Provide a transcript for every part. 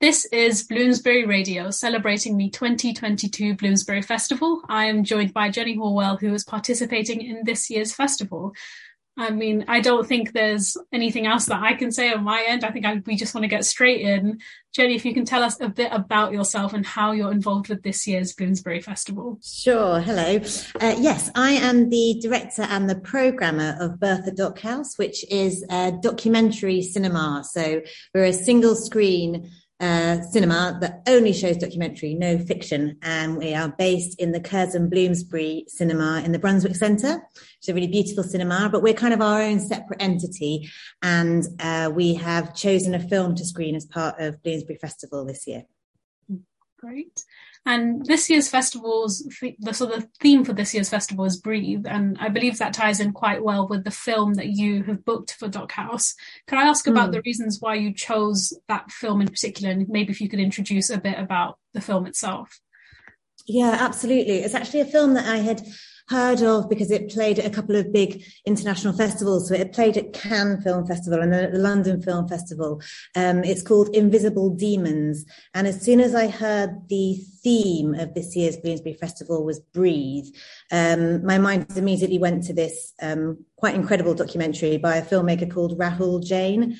This is Bloomsbury Radio celebrating the 2022 Bloomsbury Festival. I am joined by Jenny Horwell, who is participating in this year's festival. I mean, I don't think there's anything else that I can say on my end. I think I, we just want to get straight in. Jenny, if you can tell us a bit about yourself and how you're involved with this year's Bloomsbury Festival. Sure. Hello. Uh, yes, I am the director and the programmer of Bertha Doc House, which is a documentary cinema. So we're a single screen uh, cinema that only shows documentary, no fiction. And we are based in the Curzon Bloomsbury Cinema in the Brunswick Centre. It's a really beautiful cinema, but we're kind of our own separate entity. And uh, we have chosen a film to screen as part of Bloomsbury Festival this year. Great. And this year's festival's the sort of theme for this year's festival is breathe, and I believe that ties in quite well with the film that you have booked for Doc House. Can I ask about mm. the reasons why you chose that film in particular, and maybe if you could introduce a bit about the film itself? Yeah, absolutely. It's actually a film that I had heard of because it played at a couple of big international festivals. So it played at Cannes Film Festival and then at the London Film Festival. Um, it's called Invisible Demons. And as soon as I heard the theme of this year's Bloomsbury Festival was breathe, um, my mind immediately went to this um, quite incredible documentary by a filmmaker called Rahul Jain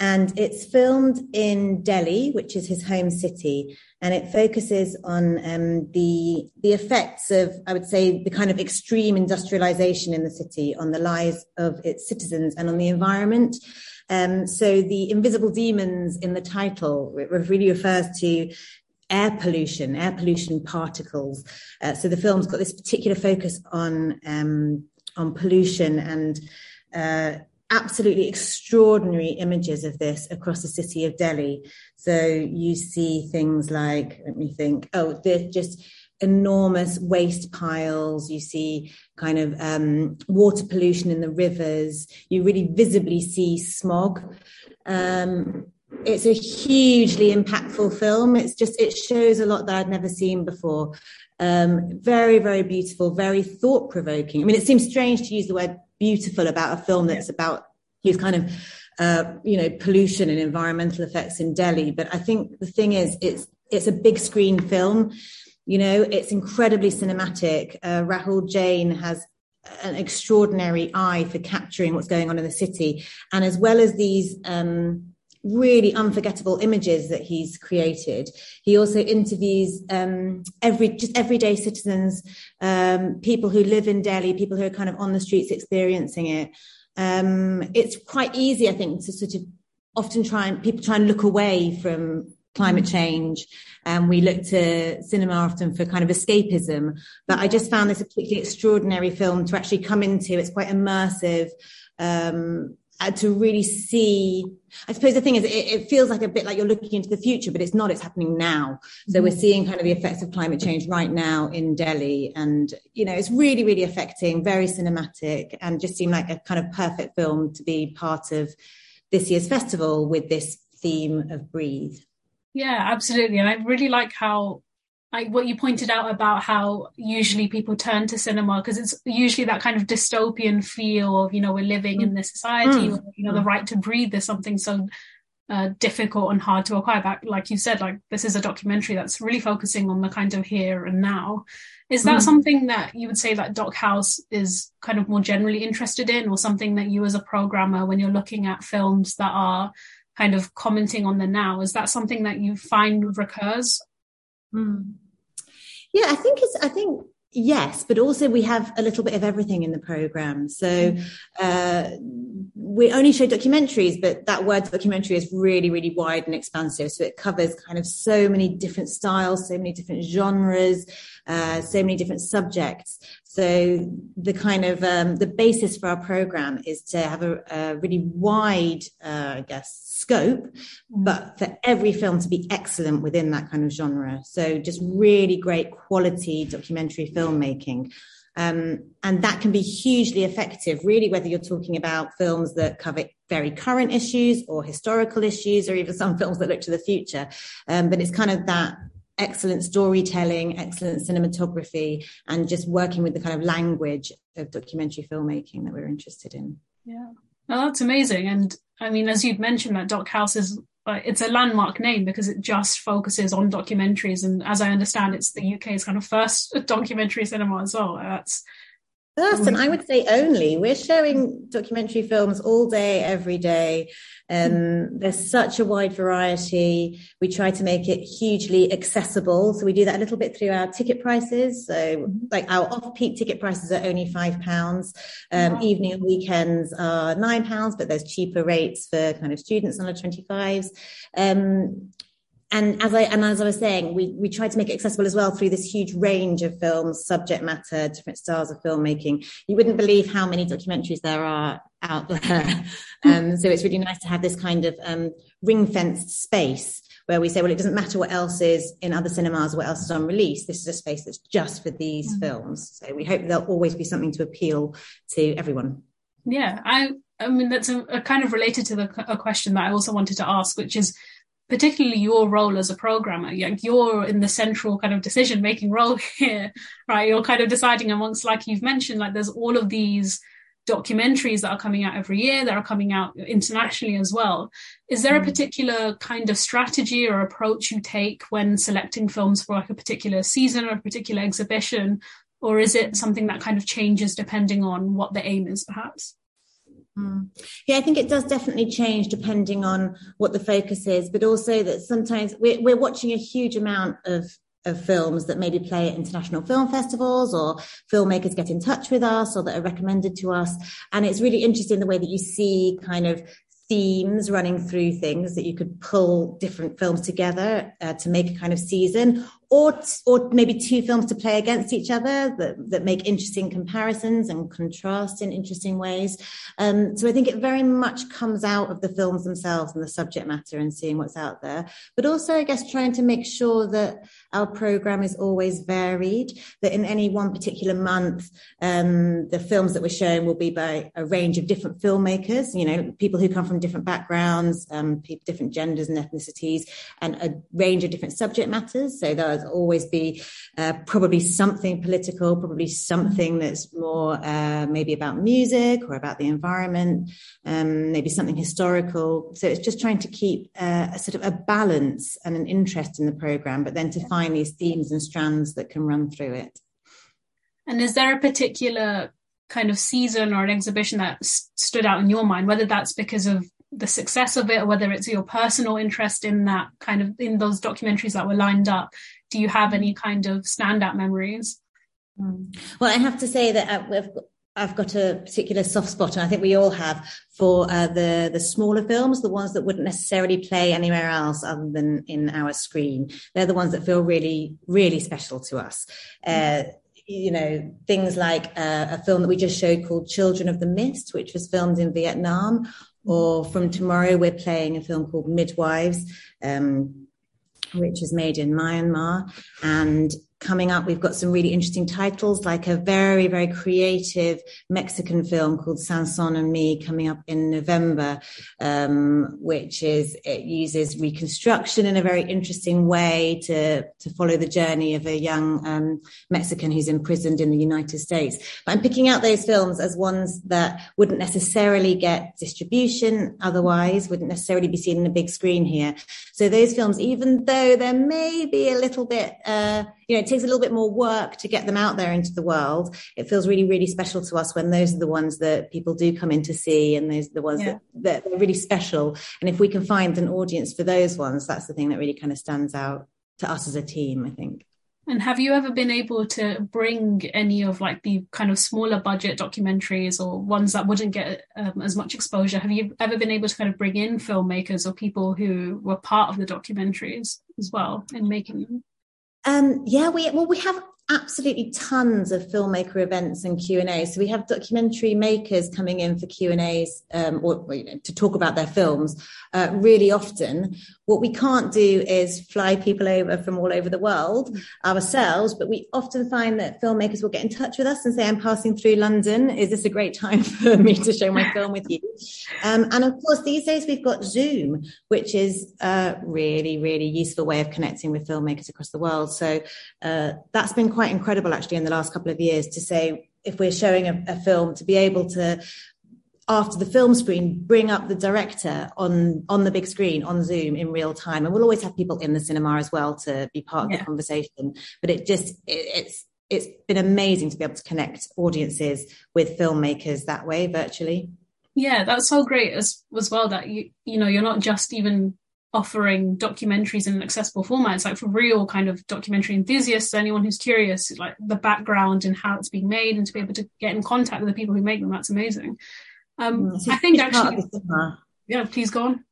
and it's filmed in Delhi, which is his home city, and it focuses on um, the the effects of, I would say, the kind of extreme industrialization in the city on the lives of its citizens and on the environment. Um, so the invisible demons in the title really refers to air pollution, air pollution particles. Uh, so the film's got this particular focus on um, on pollution and uh, absolutely extraordinary images of this across the city of Delhi. So you see things like, let me think, oh, they're just enormous waste piles. You see kind of um, water pollution in the rivers. You really visibly see smog. Um, it's a hugely impactful film. It's just, it shows a lot that I'd never seen before. Um, very, very beautiful, very thought provoking. I mean, it seems strange to use the word beautiful about a film that's about his kind of uh, you know pollution and environmental effects in Delhi. But I think the thing is, it's it's a big screen film. You know, it's incredibly cinematic. Uh, Rahul Jain has an extraordinary eye for capturing what's going on in the city, and as well as these. Um, really unforgettable images that he's created. He also interviews um, every just everyday citizens, um, people who live in Delhi, people who are kind of on the streets experiencing it. Um, it's quite easy, I think, to sort of often try and people try and look away from climate mm. change and we look to cinema often for kind of escapism but i just found this a particularly extraordinary film to actually come into it's quite immersive um, uh, to really see i suppose the thing is it, it, feels like a bit like you're looking into the future but it's not it's happening now. So we're mm-hmm. seeing kind of the effects of climate change right now in delhi and you know it's really really affecting very cinematic and just seemed like a kind of perfect film to be part of this year's festival with this theme of breathe. Yeah absolutely. And i really like how like what you pointed out about how usually people turn to cinema because it's usually that kind of dystopian feel of you know we're living in this society mm. where, you know the right to breathe is something so uh, difficult and hard to acquire but like you said like this is a documentary that's really focusing on the kind of here and now is that mm. something that you would say that doc house is kind of more generally interested in or something that you as a programmer when you're looking at films that are kind of commenting on the now is that something that you find recurs Mm. Yeah, I think it's, I think, yes, but also we have a little bit of everything in the program. So mm. uh, we only show documentaries, but that word documentary is really, really wide and expansive. So it covers kind of so many different styles, so many different genres, uh, so many different subjects. So the kind of um, the basis for our program is to have a, a really wide, uh, I guess, scope, but for every film to be excellent within that kind of genre. So just really great quality documentary filmmaking. Um, and that can be hugely effective, really, whether you're talking about films that cover very current issues or historical issues, or even some films that look to the future. Um, but it's kind of that excellent storytelling, excellent cinematography, and just working with the kind of language of documentary filmmaking that we're interested in. Yeah. Oh, that's amazing. And I mean, as you'd mentioned, that Doc House is uh, it's a landmark name because it just focuses on documentaries. And as I understand, it's the UK's kind of first documentary cinema as well. That's First, and I would say only. We're showing documentary films all day, every day. Um, there's such a wide variety. We try to make it hugely accessible. So we do that a little bit through our ticket prices. So mm-hmm. like our off-peak ticket prices are only five pounds. Um, wow. Evening and weekends are nine pounds, but there's cheaper rates for kind of students under 25s. Um, and as I and as I was saying, we we tried to make it accessible as well through this huge range of films, subject matter, different styles of filmmaking. You wouldn't believe how many documentaries there are out there. um, so it's really nice to have this kind of um, ring fenced space where we say, well, it doesn't matter what else is in other cinemas, what else is on release. This is a space that's just for these mm-hmm. films. So we hope there'll always be something to appeal to everyone. Yeah, I I mean that's a, a kind of related to the a question that I also wanted to ask, which is particularly your role as a programmer like you're in the central kind of decision making role here right you're kind of deciding amongst like you've mentioned like there's all of these documentaries that are coming out every year that are coming out internationally as well is there a mm. particular kind of strategy or approach you take when selecting films for like a particular season or a particular exhibition or is it something that kind of changes depending on what the aim is perhaps. Yeah, I think it does definitely change depending on what the focus is, but also that sometimes we're, we're watching a huge amount of of films that maybe play at international film festivals or filmmakers get in touch with us or that are recommended to us. And it's really interesting the way that you see kind of themes running through things that you could pull different films together uh, to make a kind of season or or maybe two films to play against each other that, that make interesting comparisons and contrast in interesting ways. Um, so I think it very much comes out of the films themselves and the subject matter and seeing what's out there, but also I guess trying to make sure that our program is always varied. That in any one particular month, um, the films that we're showing will be by a range of different filmmakers. You know, people who come from different backgrounds, um, different genders and ethnicities, and a range of different subject matters. So there always be uh, probably something political, probably something that's more uh, maybe about music or about the environment, um, maybe something historical. So it's just trying to keep uh, a sort of a balance and an interest in the program, but then to find these themes and strands that can run through it. And is there a particular kind of season or an exhibition that stood out in your mind, whether that's because of the success of it or whether it's your personal interest in that kind of in those documentaries that were lined up do you have any kind of standout memories hmm. well i have to say that uh, I've got a particular soft spot, and I think we all have for uh, the the smaller films, the ones that wouldn't necessarily play anywhere else other than in our screen. They're the ones that feel really, really special to us. Uh, you know, things like uh, a film that we just showed called Children of the Mist, which was filmed in Vietnam, or from tomorrow, we're playing a film called Midwives, um, which is made in Myanmar. And coming up, we've got some really interesting titles, like a very, very creative Mexican film called Sanson and Me coming up in November, um, which is, it uses reconstruction in a very interesting way to, to follow the journey of a young um, Mexican who's imprisoned in the United States. But I'm picking out those films as ones that wouldn't necessarily get distribution otherwise, wouldn't necessarily be seen in a big screen here. So those films, even though there may be a little bit, uh, you know, it takes a little bit more work to get them out there into the world. It feels really, really special to us when those are the ones that people do come in to see and those are the ones yeah. that, that are really special. And if we can find an audience for those ones, that's the thing that really kind of stands out to us as a team, I think. And have you ever been able to bring any of like the kind of smaller budget documentaries or ones that wouldn't get um, as much exposure? Have you ever been able to kind of bring in filmmakers or people who were part of the documentaries as well in making them? Um, yeah, we well we have absolutely tons of filmmaker events and Q and A. So we have documentary makers coming in for Q and A's um, or you know, to talk about their films uh, really often. What we can't do is fly people over from all over the world ourselves, but we often find that filmmakers will get in touch with us and say, "I'm passing through London. Is this a great time for me to show my film with you?" Um, and of course, these days we've got Zoom, which is a really, really useful way of connecting with filmmakers across the world. So uh, that's been quite incredible actually in the last couple of years to say if we're showing a, a film to be able to after the film screen bring up the director on on the big screen on zoom in real time. And we'll always have people in the cinema as well to be part of yeah. the conversation. But it just it, it's it's been amazing to be able to connect audiences with filmmakers that way virtually. Yeah that's so great as as well that you you know you're not just even offering documentaries in an accessible format. It's like for real kind of documentary enthusiasts, anyone who's curious, like the background and how it's being made and to be able to get in contact with the people who make them. That's amazing. Um, mm, I think actually, yeah, please go on.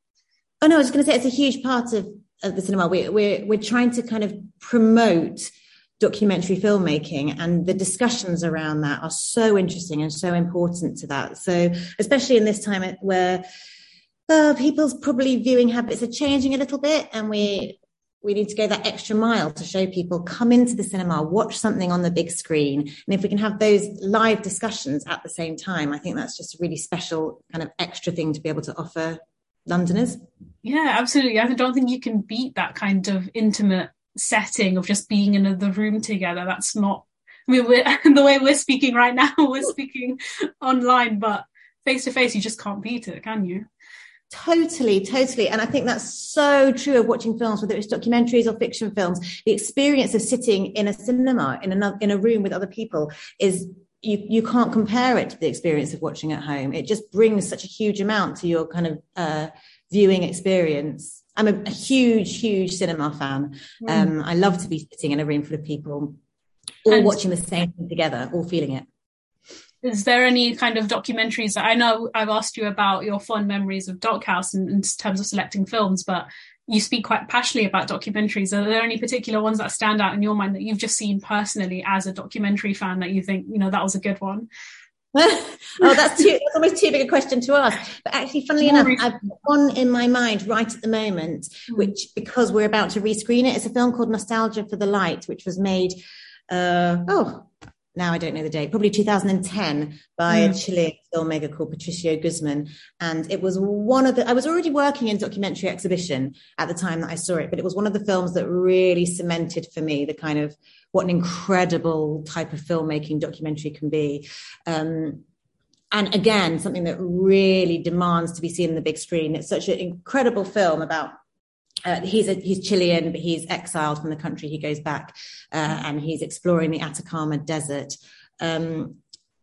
Oh no, I was going to say it's a huge part of, of the cinema. We're, we're we're trying to kind of promote documentary filmmaking and the discussions around that are so interesting and so important to that. So especially in this time where people's probably viewing habits are changing a little bit and we we need to go that extra mile to show people come into the cinema, watch something on the big screen. And if we can have those live discussions at the same time, I think that's just a really special kind of extra thing to be able to offer Londoners. Yeah, absolutely. I don't think you can beat that kind of intimate setting of just being in the room together. That's not, I mean, the way we're speaking right now, we're speaking online, but face to face, you just can't beat it, can you? Totally, totally. And I think that's so true of watching films, whether it's documentaries or fiction films. The experience of sitting in a cinema, in a, in a room with other people is you, you can't compare it to the experience of watching at home. It just brings such a huge amount to your kind of uh, viewing experience. I'm a, a, huge, huge cinema fan. Mm. Um, I love to be sitting in a room full of people, all and watching the same thing together, all feeling it is there any kind of documentaries that i know i've asked you about your fond memories of dochouse in, in, terms of selecting films but you speak quite passionately about documentaries are there any particular ones that stand out in your mind that you've just seen personally as a documentary fan that you think you know that was a good one oh, that's too that's almost too big a question to ask. But actually, funnily enough, I've got one in my mind right at the moment, hmm. which because we're about to rescreen it, it's a film called Nostalgia for the Light, which was made uh, oh now I don't know the date, probably 2010 by mm. a Chilean filmmaker called Patricio Guzman. And it was one of the, I was already working in documentary exhibition at the time that I saw it, but it was one of the films that really cemented for me the kind of what an incredible type of filmmaking documentary can be. Um, and again, something that really demands to be seen in the big screen. It's such an incredible film about uh, he's a, he's Chilean, but he's exiled from the country. He goes back uh, and he's exploring the Atacama Desert. Um,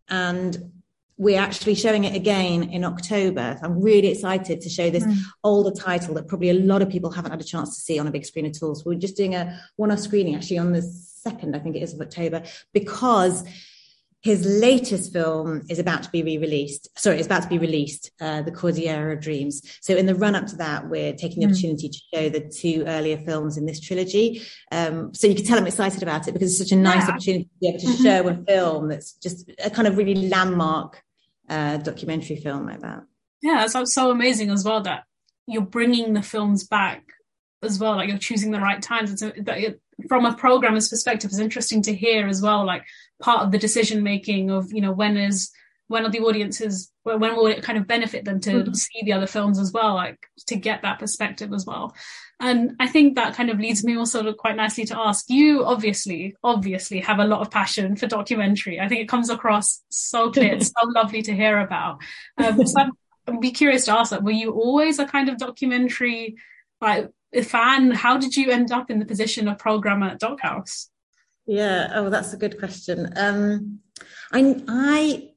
and we're actually showing it again in October. I'm really excited to show this mm. older title that probably a lot of people haven't had a chance to see on a big screen at all. So we're just doing a one-off screening actually on the second, I think it is of October, because his latest film is about to be re-released. Sorry, it's about to be released, uh, The Cordillera of Dreams. So in the run up to that, we're taking the mm. opportunity to show the two earlier films in this trilogy. Um, so you can tell I'm excited about it because it's such a nice yeah. opportunity to be able to mm-hmm. show a film that's just a kind of really landmark uh, documentary film like that. Yeah, it's so amazing as well that you're bringing the films back as well. Like you're choosing the right times. And so that it, from a programmer's perspective, it's interesting to hear as well, like part of the decision making of you know when is when are the audiences when will it kind of benefit them to mm-hmm. see the other films as well like to get that perspective as well. And i think that kind of leads me also quite nicely to ask you obviously obviously have a lot of passion for documentary. I think it comes across so clear it's so lovely to hear about. Um, so i'd be curious to ask that were you always a kind of documentary like fan how did you end up in the position of programmer at dochouse yeah. Oh, that's a good question. Um, I I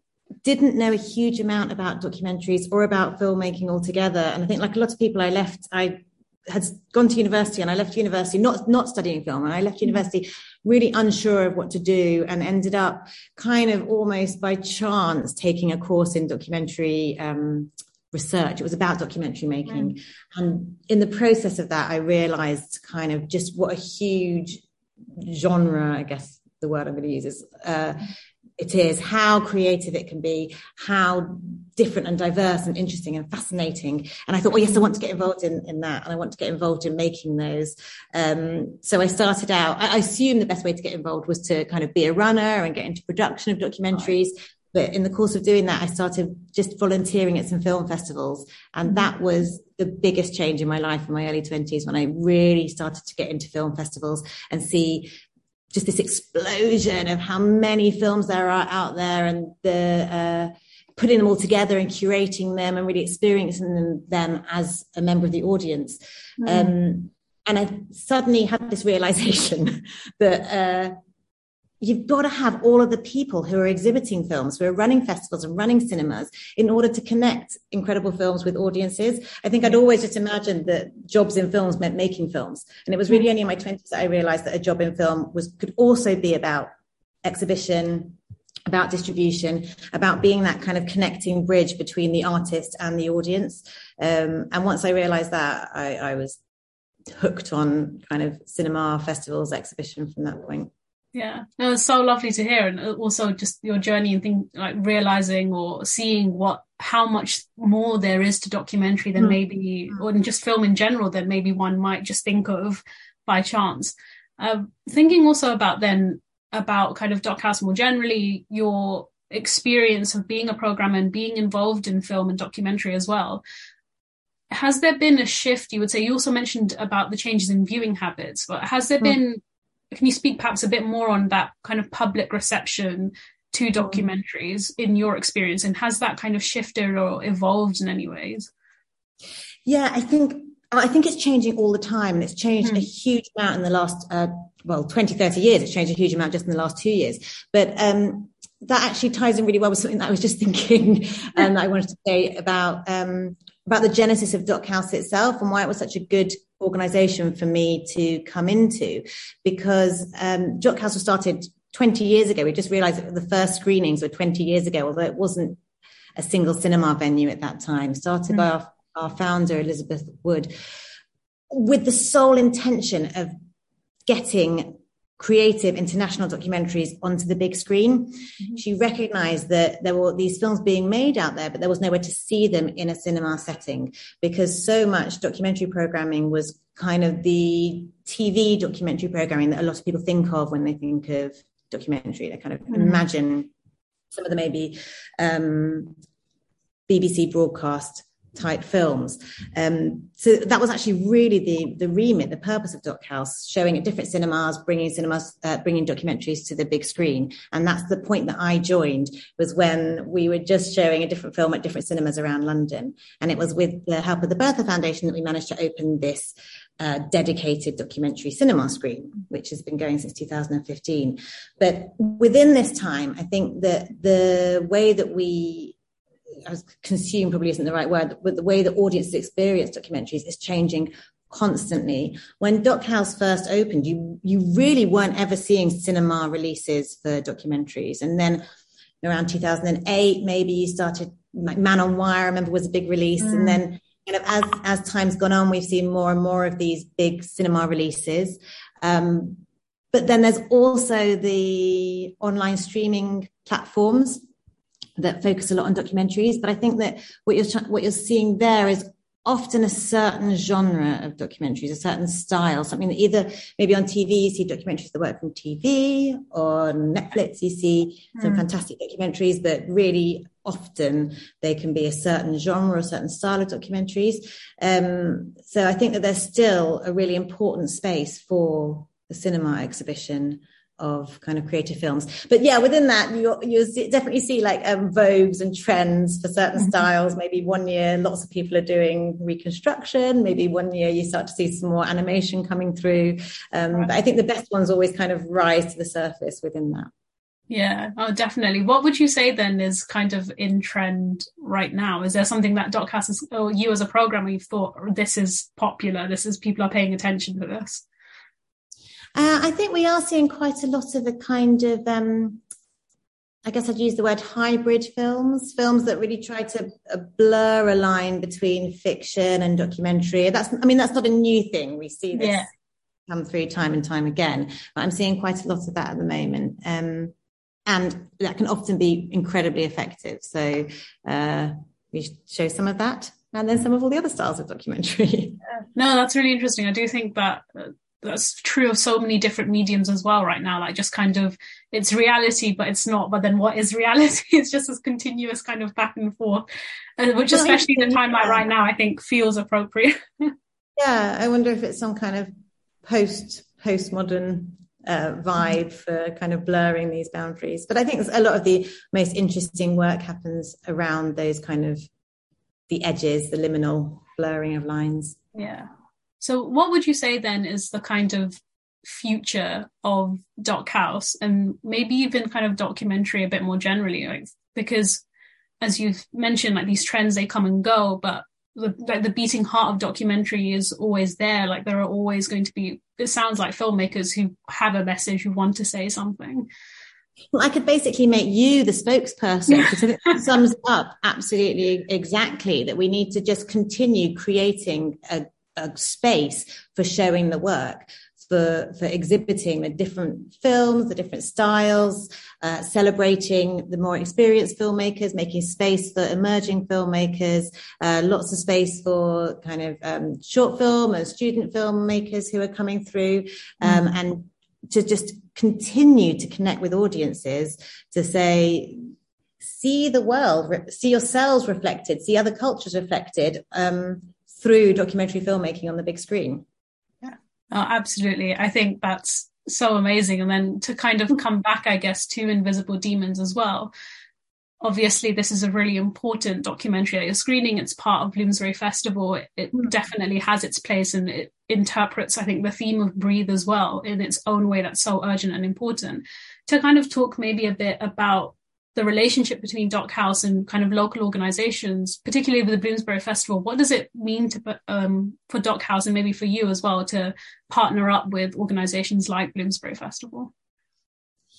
didn't know a huge amount about documentaries or about filmmaking altogether, and I think like a lot of people, I left. I had gone to university and I left university not not studying film and I left university really unsure of what to do and ended up kind of almost by chance taking a course in documentary um, research. It was about documentary making, mm. and in the process of that, I realized kind of just what a huge genre, I guess the word I'm going to use is uh, it is, how creative it can be, how different and diverse and interesting and fascinating. And I thought, well, yes, I want to get involved in, in that. And I want to get involved in making those. Um, so I started out, I, I assumed the best way to get involved was to kind of be a runner and get into production of documentaries. But in the course of doing that, I started just volunteering at some film festivals. And that was the biggest change in my life in my early 20s when I really started to get into film festivals and see just this explosion of how many films there are out there and the uh, putting them all together and curating them and really experiencing them, them as a member of the audience. Mm. Um, and I suddenly had this realization that uh, you've got to have all of the people who are exhibiting films, who are running festivals and running cinemas in order to connect incredible films with audiences. I think I'd always just imagined that jobs in films meant making films. And it was really only in my 20s that I realized that a job in film was could also be about exhibition, about distribution, about being that kind of connecting bridge between the artist and the audience. Um, and once I realized that, I, I was hooked on kind of cinema festivals, exhibition from that point. Yeah, it was so lovely to hear, and also just your journey and think like realizing or seeing what how much more there is to documentary than mm. maybe, or just film in general than maybe one might just think of by chance. Uh, thinking also about then about kind of Doc House more generally, your experience of being a programmer and being involved in film and documentary as well. Has there been a shift? You would say you also mentioned about the changes in viewing habits, but has there mm. been can you speak perhaps a bit more on that kind of public reception to documentaries in your experience and has that kind of shifted or evolved in any ways? Yeah i think i think it's changing all the time and it's changed mm. a huge amount in the last uh, well 20 30 years. It's changed a huge amount just in the last two years. But um, that actually ties in really well with something that i was just thinking and um, i wanted to say about um, about the genesis of doc house itself and why it was such a good organization for me to come into because um, House was started 20 years ago. We just realized that the first screenings were 20 years ago, although it wasn't a single cinema venue at that time, started mm. by our, our founder, Elizabeth Wood, with the sole intention of getting creative international documentaries onto the big screen. Mm-hmm. She recognized that there were these films being made out there, but there was nowhere to see them in a cinema setting because so much documentary programming was kind of the TV documentary programming that a lot of people think of when they think of documentary. They kind of mm-hmm. imagine some of the maybe um, BBC broadcast type films. Um, so that was actually really the the remit, the purpose of Doc House, showing at different cinemas, bringing cinemas, uh, bringing documentaries to the big screen. And that's the point that I joined was when we were just showing a different film at different cinemas around London. And it was with the help of the Bertha Foundation that we managed to open this uh, dedicated documentary cinema screen, which has been going since 2015. But within this time, I think that the way that we consume probably isn't the right word, but the way the audience experience documentaries is changing constantly. When Doc House first opened, you you really weren't ever seeing cinema releases for documentaries, and then around 2008, maybe you started like Man on Wire. I remember was a big release, mm. and then kind of as as time's gone on, we've seen more and more of these big cinema releases. Um, but then there's also the online streaming platforms that focus a lot on documentaries. But I think that what you're what you're seeing there is often a certain genre of documentaries, a certain style, something that either maybe on TV you see documentaries that work from TV, or on Netflix you see some hmm. fantastic documentaries, but really often they can be a certain genre, a certain style of documentaries. Um, so I think that there's still a really important space for the cinema exhibition of kind of creative films. But yeah, within that, you you definitely see like um, vogues and trends for certain mm-hmm. styles. Maybe one year, lots of people are doing reconstruction. Maybe one year, you start to see some more animation coming through. Um, right. But I think the best ones always kind of rise to the surface within that. Yeah, oh, definitely. What would you say then is kind of in trend right now? Is there something that Doc has, or you as a programmer, you've thought this is popular, this is people are paying attention to this? Uh, I think we are seeing quite a lot of a kind of, um, I guess I'd use the word hybrid films, films that really try to uh, blur a line between fiction and documentary. That's, I mean, that's not a new thing. We see this yeah. come through time and time again, but I'm seeing quite a lot of that at the moment. Um, and that can often be incredibly effective. So, uh, we show some of that and then some of all the other styles of documentary. No, that's really interesting. I do think that uh, that's true of so many different mediums as well right now like just kind of it's reality but it's not but then what is reality it's just this continuous kind of back and forth uh, which especially in a time like right now i think feels appropriate yeah i wonder if it's some kind of post postmodern uh, vibe for kind of blurring these boundaries. But I think a lot of the most interesting work happens around those kind of the edges, the liminal blurring of lines. Yeah. So, what would you say then is the kind of future of Doc House and maybe even kind of documentary a bit more generally? Like, because as you've mentioned, like these trends, they come and go, but the, like the beating heart of documentary is always there. Like there are always going to be, it sounds like filmmakers who have a message, who want to say something. Well, I could basically make you the spokesperson because it sums up absolutely exactly that we need to just continue creating a, a space for showing the work for, for exhibiting the different films, the different styles, uh, celebrating the more experienced filmmakers, making space for emerging filmmakers, uh, lots of space for kind of um, short film and student filmmakers who are coming through, um, mm. and to just continue to connect with audiences to say, see the world, see yourselves reflected, see other cultures reflected um, through documentary filmmaking on the big screen. Yeah, oh, absolutely. I think that's so amazing. And then to kind of come back, I guess, to Invisible Demons as well. Obviously, this is a really important documentary that you're screening. It's part of Bloomsbury Festival. It, it mm. definitely has its place and it interprets, I think, the theme of breathe as well in its own way that's so urgent and important. To kind of talk maybe a bit about the relationship between Doc House and kind of local organizations, particularly with the Bloomsbury Festival, what does it mean to um, for Doc House and maybe for you as well to partner up with organizations like Bloomsbury Festival?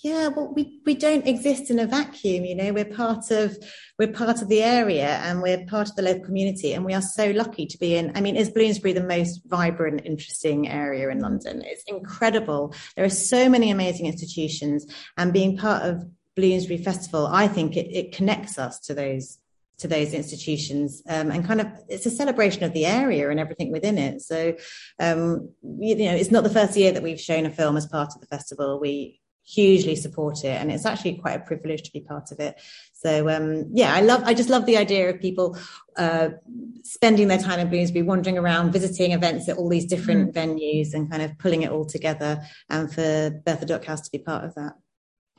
Yeah, well, we, we don't exist in a vacuum, you know. We're part of we're part of the area and we're part of the local community, and we are so lucky to be in. I mean, is Bloomsbury the most vibrant, interesting area in London? It's incredible. There are so many amazing institutions, and being part of Bloomsbury Festival, I think it, it connects us to those to those institutions um, and kind of it's a celebration of the area and everything within it. So um, you, you know, it's not the first year that we've shown a film as part of the festival. We hugely support it and it's actually quite a privilege to be part of it so um, yeah i love i just love the idea of people uh, spending their time in bloomsbury wandering around visiting events at all these different mm. venues and kind of pulling it all together and for bertha doc house to be part of that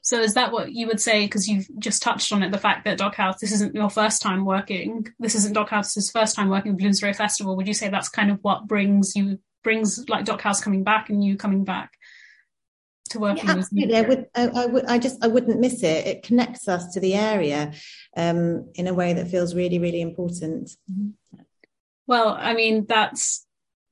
so is that what you would say? Because you've just touched on it, the fact that Doc House, this isn't your first time working. This isn't Doc House's first time working with Bloomsbury Festival. Would you say that's kind of what brings you brings like Doc House coming back and you coming back to working yeah, absolutely. I would, I, I, would, I just, I wouldn't miss it. It connects us to the area um, in a way that feels really, really important. Mm-hmm. Well, I mean, that's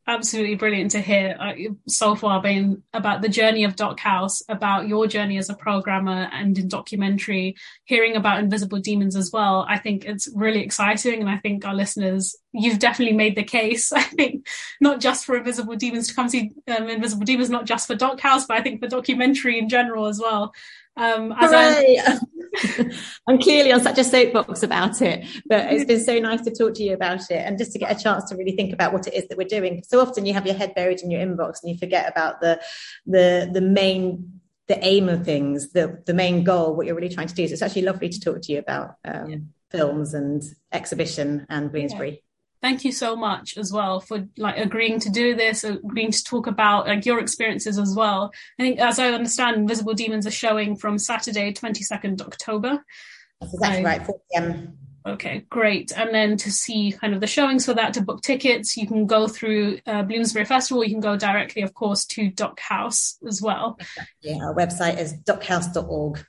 absolutely brilliant to hear uh, so far being about the journey of Doc House, about your journey as a programmer and in documentary, hearing about Invisible Demons as well. I think it's really exciting. And I think our listeners, you've definitely made the case. I think not just for Invisible Demons to come see um, Invisible Demons, not just for Doc House, but I think for documentary in general as well. Um, as I, I'm clearly on such a soapbox about it, but it's been so nice to talk to you about it and just to get a chance to really think about what it is that we're doing. So often you have your head buried in your inbox and you forget about the the the main the aim of things, the the main goal, what you're really trying to do. So it's actually lovely to talk to you about um, yeah. films and exhibition and Bloomsbury. Yeah thank you so much as well for like agreeing to do this, agreeing to talk about like your experiences as well. I think, as I understand, Invisible Demons are showing from Saturday, 22nd October. That's exactly right, 4 p.m. Okay, great. And then to see kind of the showings for that, to book tickets, you can go through uh, Bloomsbury Festival. You can go directly, of course, to Doc House as well. Yeah, our website is dochouse.org.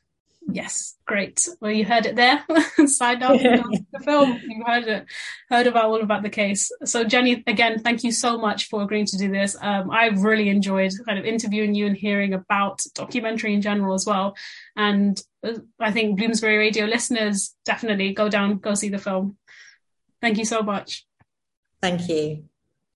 Yes, great. Well, you heard it there. Signed up the film. You heard it, heard about all about the case. So, Jenny, again, thank you so much for agreeing to do this. Um, I've really enjoyed kind of interviewing you and hearing about documentary in general as well. And uh, I think Bloomsbury Radio listeners definitely go down, go see the film. Thank you so much. Thank you.